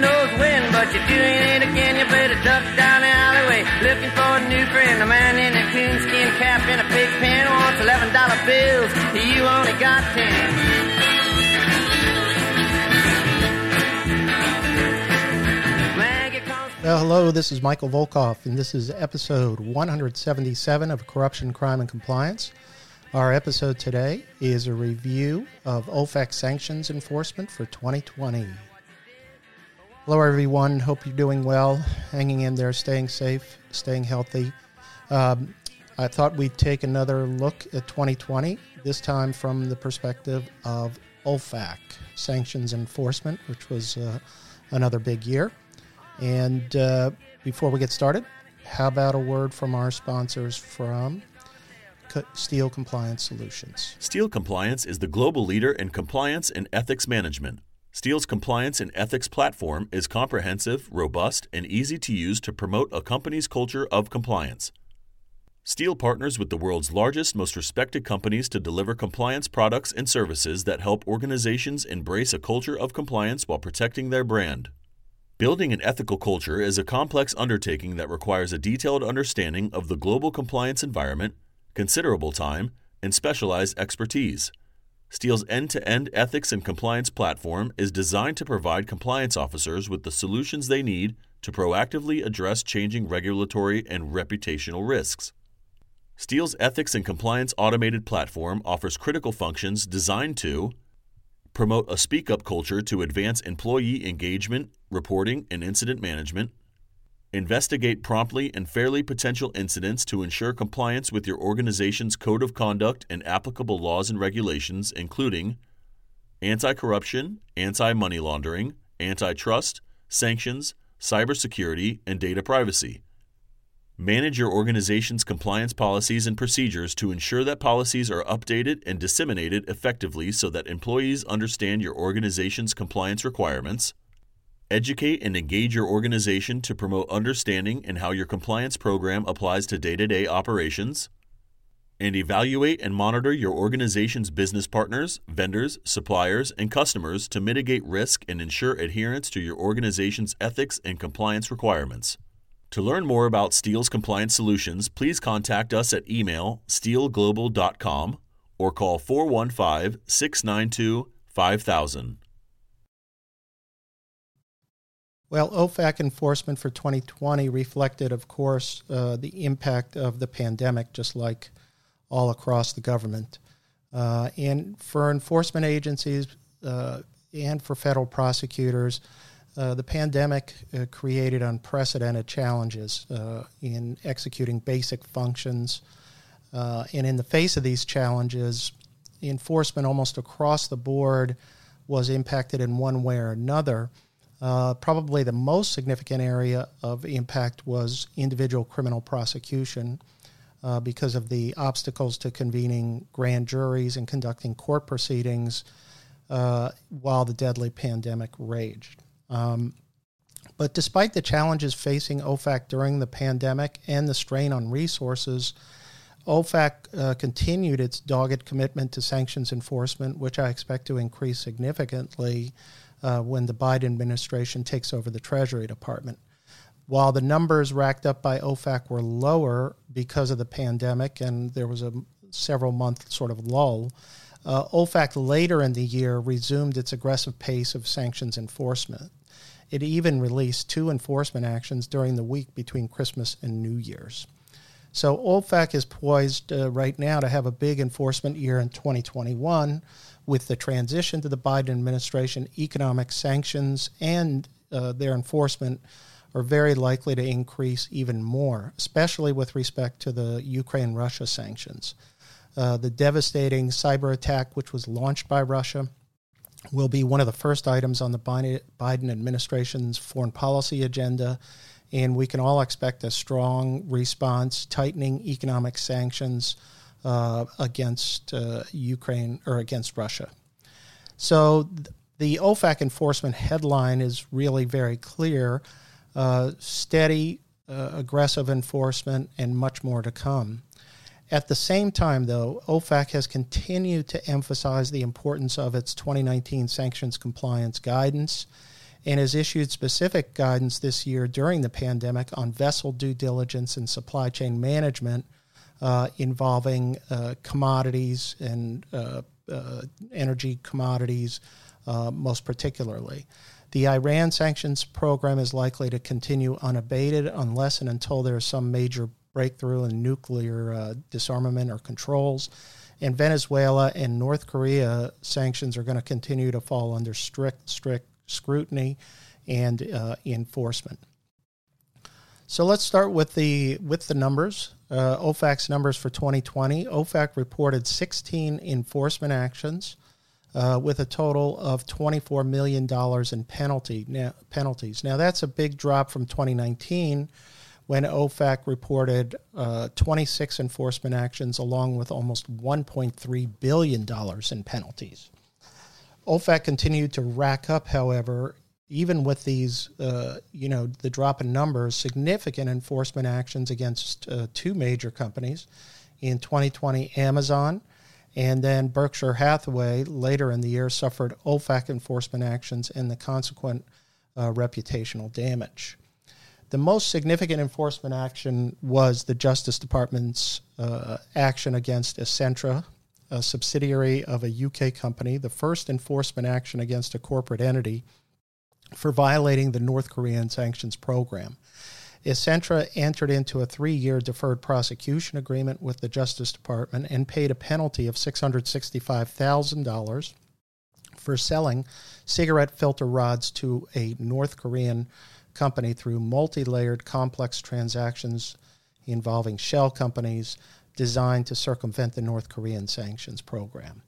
Knows when, but you're doing it again. You better duck down the alleyway, looking for a new friend. A man in a coonskin cap and a pig pen wants eleven dollar bills. You only got ten. Well, hello, this is Michael Volkov, and this is episode 177 of Corruption, Crime, and Compliance. Our episode today is a review of OFAC sanctions enforcement for 2020. Hello, everyone. Hope you're doing well, hanging in there, staying safe, staying healthy. Um, I thought we'd take another look at 2020, this time from the perspective of OFAC sanctions enforcement, which was uh, another big year. And uh, before we get started, how about a word from our sponsors from Steele Compliance Solutions? Steele Compliance is the global leader in compliance and ethics management. Steele's compliance and ethics platform is comprehensive, robust, and easy to use to promote a company's culture of compliance. Steele partners with the world's largest, most respected companies to deliver compliance products and services that help organizations embrace a culture of compliance while protecting their brand. Building an ethical culture is a complex undertaking that requires a detailed understanding of the global compliance environment, considerable time, and specialized expertise. Steele's end to end ethics and compliance platform is designed to provide compliance officers with the solutions they need to proactively address changing regulatory and reputational risks. Steele's ethics and compliance automated platform offers critical functions designed to promote a speak up culture to advance employee engagement, reporting, and incident management, investigate promptly and fairly potential incidents to ensure compliance with your organization's code of conduct and applicable laws and regulations, including anti corruption, anti money laundering, antitrust, sanctions, cybersecurity, and data privacy. Manage your organization's compliance policies and procedures to ensure that policies are updated and disseminated effectively so that employees understand your organization's compliance requirements. Educate and engage your organization to promote understanding and how your compliance program applies to day to day operations. And evaluate and monitor your organization's business partners, vendors, suppliers, and customers to mitigate risk and ensure adherence to your organization's ethics and compliance requirements. To learn more about Steele's compliance solutions, please contact us at email steeleglobal.com or call 415 692 5000. Well, OFAC enforcement for 2020 reflected, of course, uh, the impact of the pandemic, just like all across the government. Uh, and for enforcement agencies uh, and for federal prosecutors, uh, the pandemic uh, created unprecedented challenges uh, in executing basic functions. And in the face of these challenges, enforcement almost across the board was impacted in one way or another. Uh, probably the most significant area of impact was individual criminal prosecution because of the obstacles to convening grand juries and conducting court proceedings while the deadly pandemic raged. Um, but despite the challenges facing OFAC during the pandemic and the strain on resources, OFAC uh, continued its dogged commitment to sanctions enforcement, which I expect to increase significantly uh, when the Biden administration takes over the Treasury Department. While the numbers racked up by OFAC were lower because of the pandemic and there was a several month sort of lull, uh, OFAC later in the year resumed its aggressive pace of sanctions enforcement. It even released two enforcement actions during the week between Christmas and New Year's. So OFAC is poised uh, right now to have a big enforcement year in 2021 with the transition to the Biden administration. Economic sanctions and uh, their enforcement are very likely to increase even more, especially with respect to the Ukraine Russia sanctions. Uh, the devastating cyber attack, which was launched by Russia, will be one of the first items on the Biden administration's foreign policy agenda. And we can all expect a strong response, tightening economic sanctions uh, against uh, Ukraine or against Russia. So th- the OFAC enforcement headline is really very clear uh, steady, uh, aggressive enforcement, and much more to come. At the same time, though, OFAC has continued to emphasize the importance of its 2019 sanctions compliance guidance and has issued specific guidance this year during the pandemic on vessel due diligence and supply chain management uh, involving uh, commodities and uh, uh energy commodities, uh, most particularly. The Iran sanctions program is likely to continue unabated unless and until there is some major breakthrough in nuclear uh, disarmament or controls. And Venezuela and North Korea sanctions are going to continue to fall under strict, strict scrutiny and uh, enforcement. So let's start with the with the numbers. Uh, OFAC's numbers for 2020. OFAC reported 16 enforcement actions uh, with a total of 24 million dollars in penalty now, penalties. Now that's a big drop from 2019 when OFAC reported uh, 26 enforcement actions along with almost 1.3 billion dollars in penalties. OFAC continued to rack up, however, even with these, uh, you know, the drop in numbers, significant enforcement actions against uh, two major companies. In 2020, Amazon and then Berkshire Hathaway later in the year suffered OFAC enforcement actions and the consequent uh, reputational damage. The most significant enforcement action was the Justice Department's uh, action against Essentra, a subsidiary of a UK company, the first enforcement action against a corporate entity for violating the North Korean sanctions program. Essentra entered into a three year deferred prosecution agreement with the Justice Department and paid a penalty of $665,000 for selling cigarette filter rods to a North Korean company through multi layered complex transactions involving shell companies designed to circumvent the North Korean sanctions program.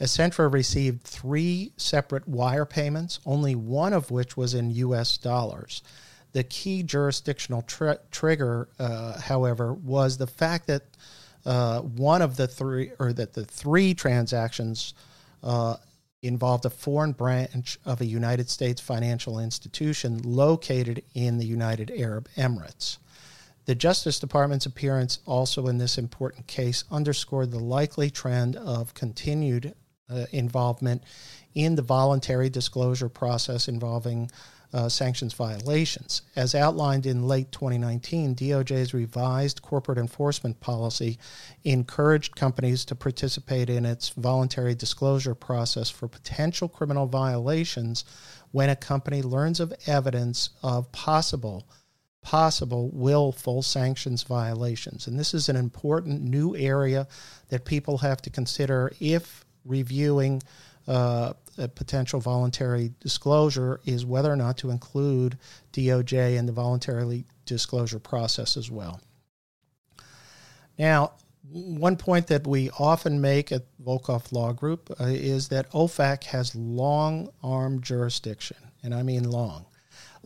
Essentra received three separate wire payments, only one of which was in U.S. dollars. The key jurisdictional tr- trigger, uh, however, was the fact that uh, one of the three, or that the three transactions uh, involved a foreign branch of a United States financial institution located in the United Arab Emirates. The Justice Department's appearance also in this important case underscored the likely trend of continued uh, involvement in the voluntary disclosure process involving uh, sanctions violations. As outlined in late 2019, DOJ's revised corporate enforcement policy encouraged companies to participate in its voluntary disclosure process for potential criminal violations when a company learns of evidence of possible possible willful sanctions violations. And this is an important new area that people have to consider if reviewing uh, a potential voluntary disclosure is whether or not to include DOJ in the voluntary disclosure process as well. Now, one point that we often make at Volkov Law Group uh, is that OFAC has long arm jurisdiction, and I mean long.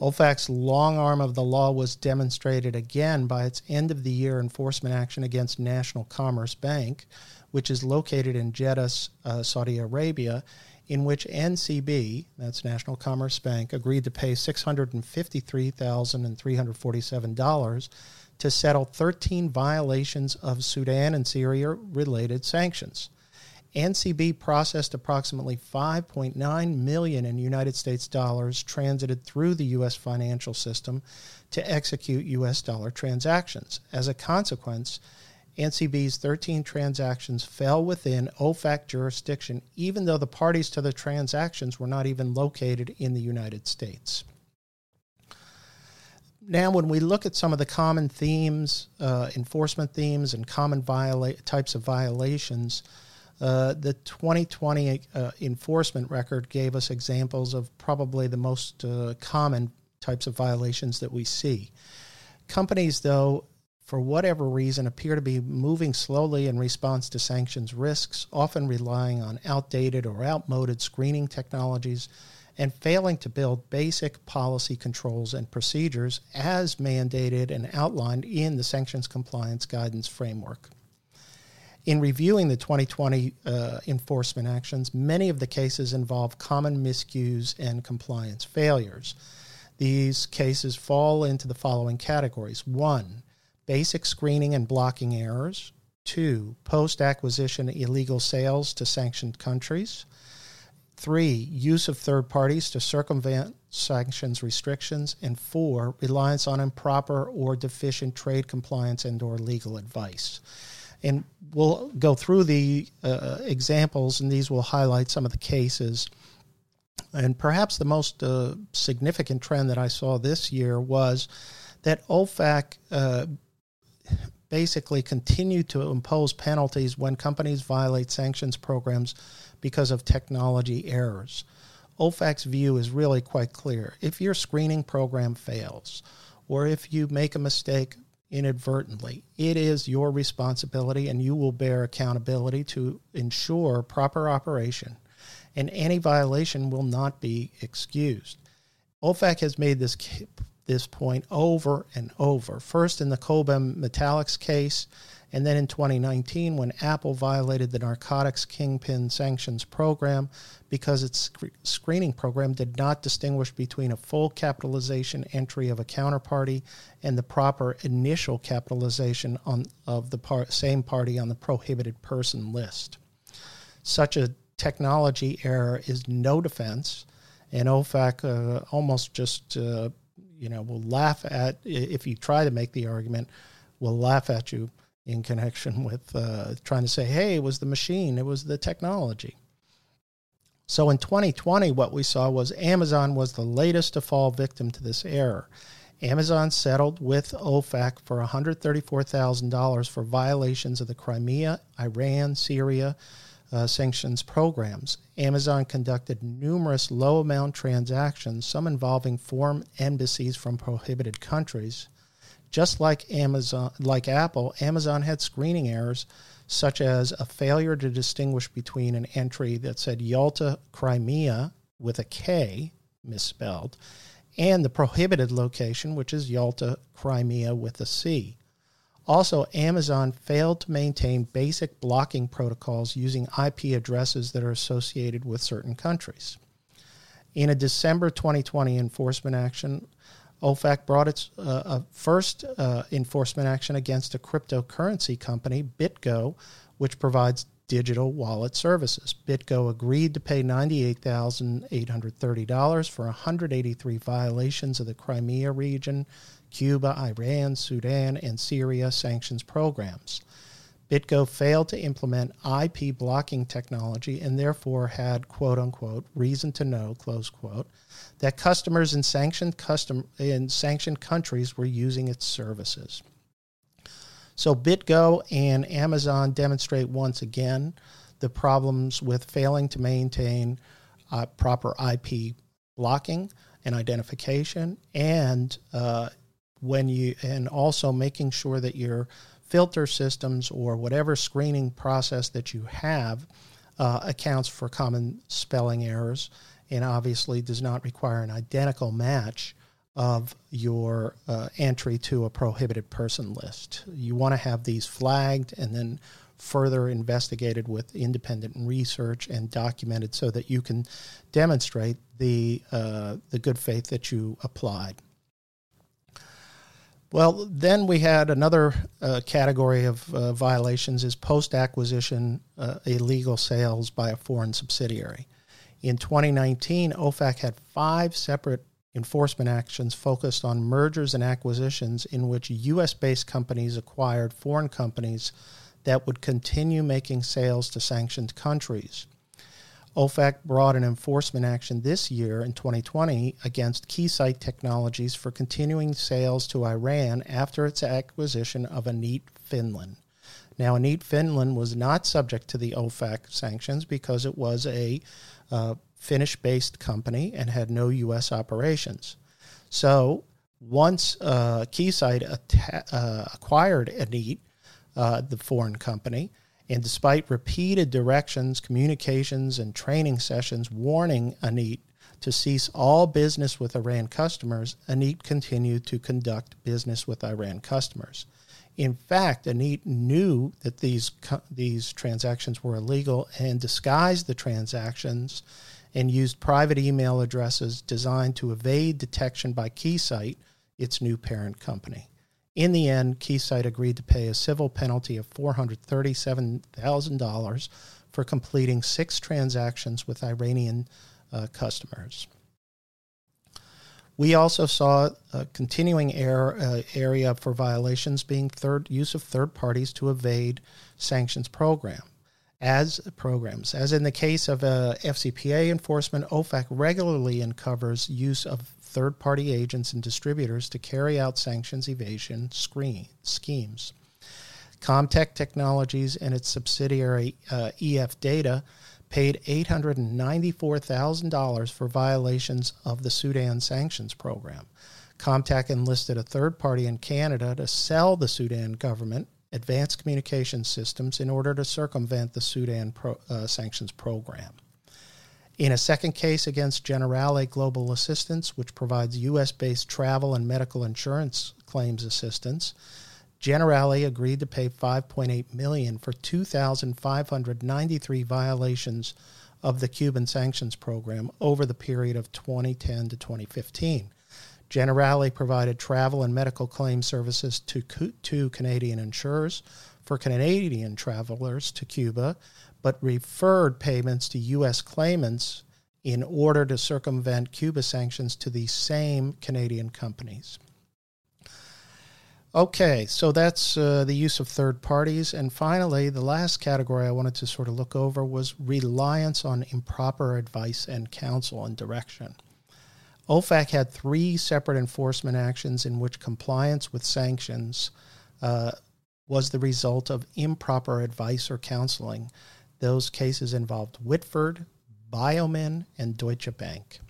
OFAC's long arm of the law was demonstrated again by its end of the year enforcement action against National Commerce Bank, which is located in Jeddah, uh, Saudi Arabia, in which NCB, that's National Commerce Bank, agreed to pay $653,347 to settle 13 violations of Sudan and Syria related sanctions. NCB processed approximately 5.9 million in United States dollars transited through the US financial system to execute US dollar transactions. As a consequence, NCB's 13 transactions fell within OFAC jurisdiction, even though the parties to the transactions were not even located in the United States. Now, when we look at some of the common themes, uh, enforcement themes, and common viola- types of violations, uh, the 2020 uh, enforcement record gave us examples of probably the most uh, common types of violations that we see. Companies, though, for whatever reason, appear to be moving slowly in response to sanctions risks, often relying on outdated or outmoded screening technologies and failing to build basic policy controls and procedures as mandated and outlined in the sanctions compliance guidance framework. In reviewing the 2020 uh, enforcement actions, many of the cases involve common miscues and compliance failures. These cases fall into the following categories. One, basic screening and blocking errors. Two, post acquisition illegal sales to sanctioned countries. Three, use of third parties to circumvent sanctions restrictions. And four, reliance on improper or deficient trade compliance and or legal advice. And we'll go through the uh, examples, and these will highlight some of the cases. And perhaps the most uh, significant trend that I saw this year was that OFAC uh, basically continued to impose penalties when companies violate sanctions programs because of technology errors. OFAC's view is really quite clear. If your screening program fails, or if you make a mistake inadvertently, it is your responsibility and you will bear accountability to ensure proper operation, and any violation will not be excused. OFAC has made this this point over and over. First in the Cobham Metallics case, and then in 2019 when Apple violated the narcotics kingpin sanctions program because its sc- screening program did not distinguish between a full capitalization entry of a counterparty and the proper initial capitalization on, of the par- same party on the prohibited person list. Such a technology error is no defense, and OFAC uh, almost just uh, you know will laugh at if you try to make the argument, will laugh at you in connection with uh, trying to say, hey, it was the machine, it was the technology. So in 2020, what we saw was Amazon was the latest to fall victim to this error. Amazon settled with OFAC for $134,000 for violations of the Crimea, Iran, Syria uh, sanctions programs. Amazon conducted numerous low amount transactions, some involving foreign embassies from prohibited countries. Just like Amazon, like Apple, Amazon had screening errors such as a failure to distinguish between an entry that said Yalta, Crimea with a K misspelled and the prohibited location, which is Yalta, Crimea with a C. Also, Amazon failed to maintain basic blocking protocols using IP addresses that are associated with certain countries. In a December 2020 enforcement action, OFAC brought its uh, first uh, enforcement action against a cryptocurrency company, BitGo, which provides digital wallet services. BitGo agreed to pay $98,830 for 183 violations of the Crimea region, Cuba, Iran, Sudan, and Syria sanctions programs. BitGo failed to implement IP blocking technology and therefore had, quote unquote, reason to know, close quote, that customers in sanctioned, custom, in sanctioned countries were using its services. So BitGo and Amazon demonstrate once again the problems with failing to maintain uh, proper IP blocking and identification, and uh, when you and also making sure that your filter systems or whatever screening process that you have uh, accounts for common spelling errors and obviously does not require an identical match of your uh, entry to a prohibited person list. You want to have these flagged and then further investigated with independent research and documented so that you can demonstrate the uh, the good faith that you applied. Well, then we had another uh, category of uh, violations is post acquisition uh, illegal sales by a foreign subsidiary. In 2019, OFAC had five separate enforcement actions focused on mergers and acquisitions in which U.S. based companies acquired foreign companies that would continue making sales to sanctioned countries. OFAC brought an enforcement action this year in 2020 against Keysight Technologies for continuing sales to Iran after its acquisition of Anite Finland. Now, Anite Finland was not subject to the OFAC sanctions because it was a uh, Finnish based company and had no U.S. operations. So, once uh, Keysight atta- uh, acquired Anite, uh, the foreign company, and despite repeated directions, communications, and training sessions warning Anite to cease all business with Iran customers, Anite continued to conduct business with Iran customers. In fact, Anite knew that these these transactions were illegal and disguised the transactions and used private email addresses designed to evade detection by Keysight, its new parent company. In the end, Keysight agreed to pay a civil penalty of $437,000 for completing six transactions with Iranian uh, customers. We also saw a continuing air, uh, area for violations being third use of third parties to evade sanctions program as programs. As in the case of uh, FCPA enforcement, OFAC regularly uncovers use of third party agents and distributors to carry out sanctions evasion screen, schemes. Comtech Technologies and its subsidiary uh, EF Data paid $894,000 for violations of the Sudan sanctions program. Comtech enlisted a third party in Canada to sell the Sudan government advanced communication systems in order to circumvent the Sudan pro, uh, sanctions program. In a second case against Generali Global Assistance, which provides U.S. based travel and medical insurance claims assistance, Generali agreed to pay 5.8 million for 2,593 violations of the Cuban sanctions program over the period of 2010 to 2015. Generali provided travel and medical claim services to, to Canadian insurers for Canadian travelers to Cuba, but referred payments to U.S. claimants in order to circumvent Cuba sanctions to the same Canadian companies. Okay, so that's uh, the use of third parties. And finally, the last category I wanted to sort of look over was reliance on improper advice and counsel and direction. OFAC had three separate enforcement actions in which compliance with sanctions uh, was the result of improper advice or counseling. Those cases involved Whitford, Biomin, and Deutsche Bank.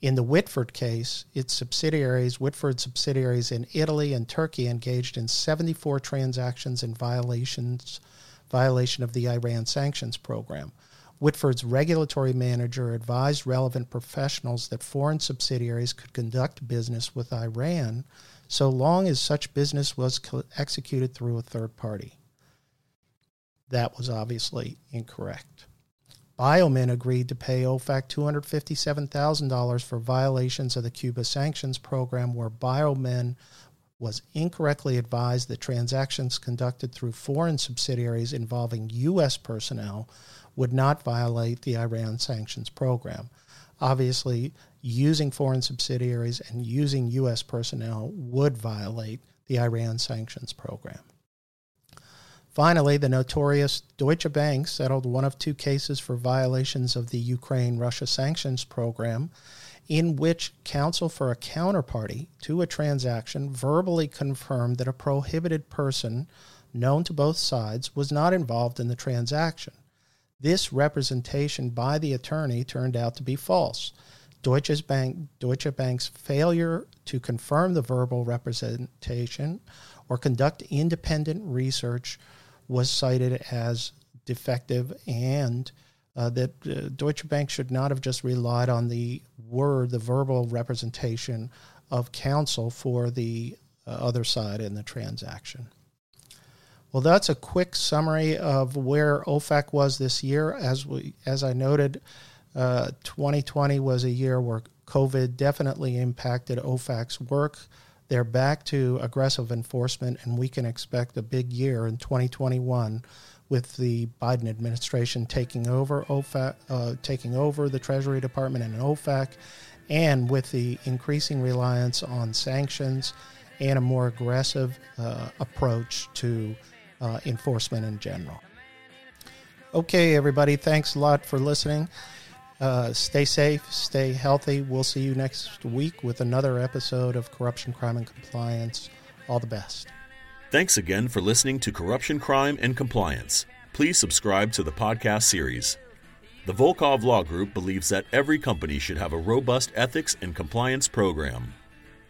In the Whitford case, its subsidiaries, Whitford subsidiaries in Italy and Turkey, engaged in 74 transactions in violations, violation of the Iran sanctions program. Whitford's regulatory manager advised relevant professionals that foreign subsidiaries could conduct business with Iran so long as such business was executed through a third party. That was obviously incorrect. Biomin agreed to pay OFAC $257,000 for violations of the Cuba sanctions program, where Biomin was incorrectly advised that transactions conducted through foreign subsidiaries involving U.S. personnel would not violate the Iran sanctions program. Obviously, using foreign subsidiaries and using U.S. personnel would violate the Iran sanctions program. Finally, the notorious Deutsche Bank settled one of two cases for violations of the Ukraine Russia sanctions program, in which counsel for a counterparty to a transaction verbally confirmed that a prohibited person known to both sides was not involved in the transaction. This representation by the attorney turned out to be false. Deutsche, Bank, Deutsche Bank's failure to confirm the verbal representation or conduct independent research was cited as defective and uh, that uh, Deutsche Bank should not have just relied on the word, the verbal representation of counsel for the uh, other side in the transaction. Well, that's a quick summary of where OFAC was this year. As we, as I noted, uh, 2020 was a year where COVID definitely impacted OFAC's work. They're back to aggressive enforcement, and we can expect a big year in 2021 with the Biden administration taking over OFAC, uh, taking over the Treasury Department and OFAC, and with the increasing reliance on sanctions and a more aggressive uh, approach to uh, enforcement in general. Okay, everybody, thanks a lot for listening. Uh, stay safe, stay healthy. We'll see you next week with another episode of Corruption, Crime, and Compliance. All the best. Thanks again for listening to Corruption, Crime, and Compliance. Please subscribe to the podcast series. The Volkov Law Group believes that every company should have a robust ethics and compliance program.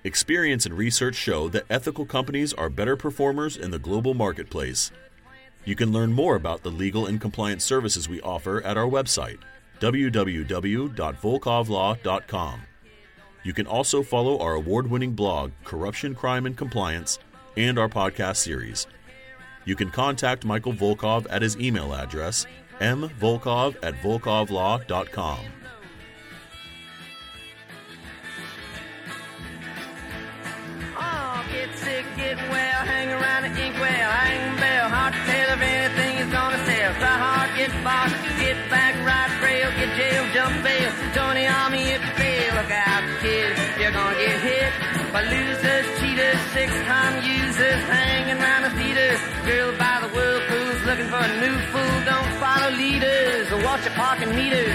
Experience and research show that ethical companies are better performers in the global marketplace. You can learn more about the legal and compliance services we offer at our website, www.volkovlaw.com. You can also follow our award winning blog, Corruption, Crime, and Compliance, and our podcast series. You can contact Michael Volkov at his email address, mvolkov at volkovlaw.com. sick, get boss, get back, jump bail. Join the army if you fail. Look out, kid, you're gonna get hit by losers, cheaters, six-time users, hanging around the theaters. Girl by the whirlpools looking for a new fool. Don't follow leaders or watch your parking meters.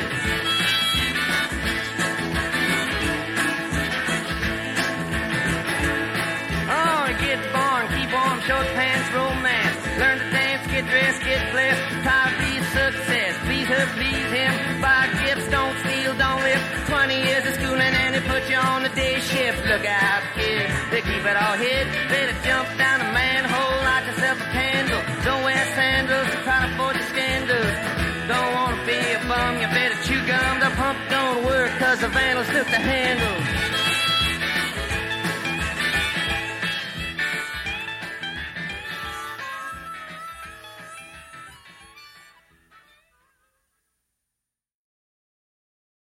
Oh, get born, keep warm, short pants, the. Look out, kid, they keep it all hid. Better jump down a manhole, light yourself a candle. Don't wear sandals, try to forge a scandal. Don't wanna be a bum, you better chew gum. The pump don't work cause the vandals took the handle.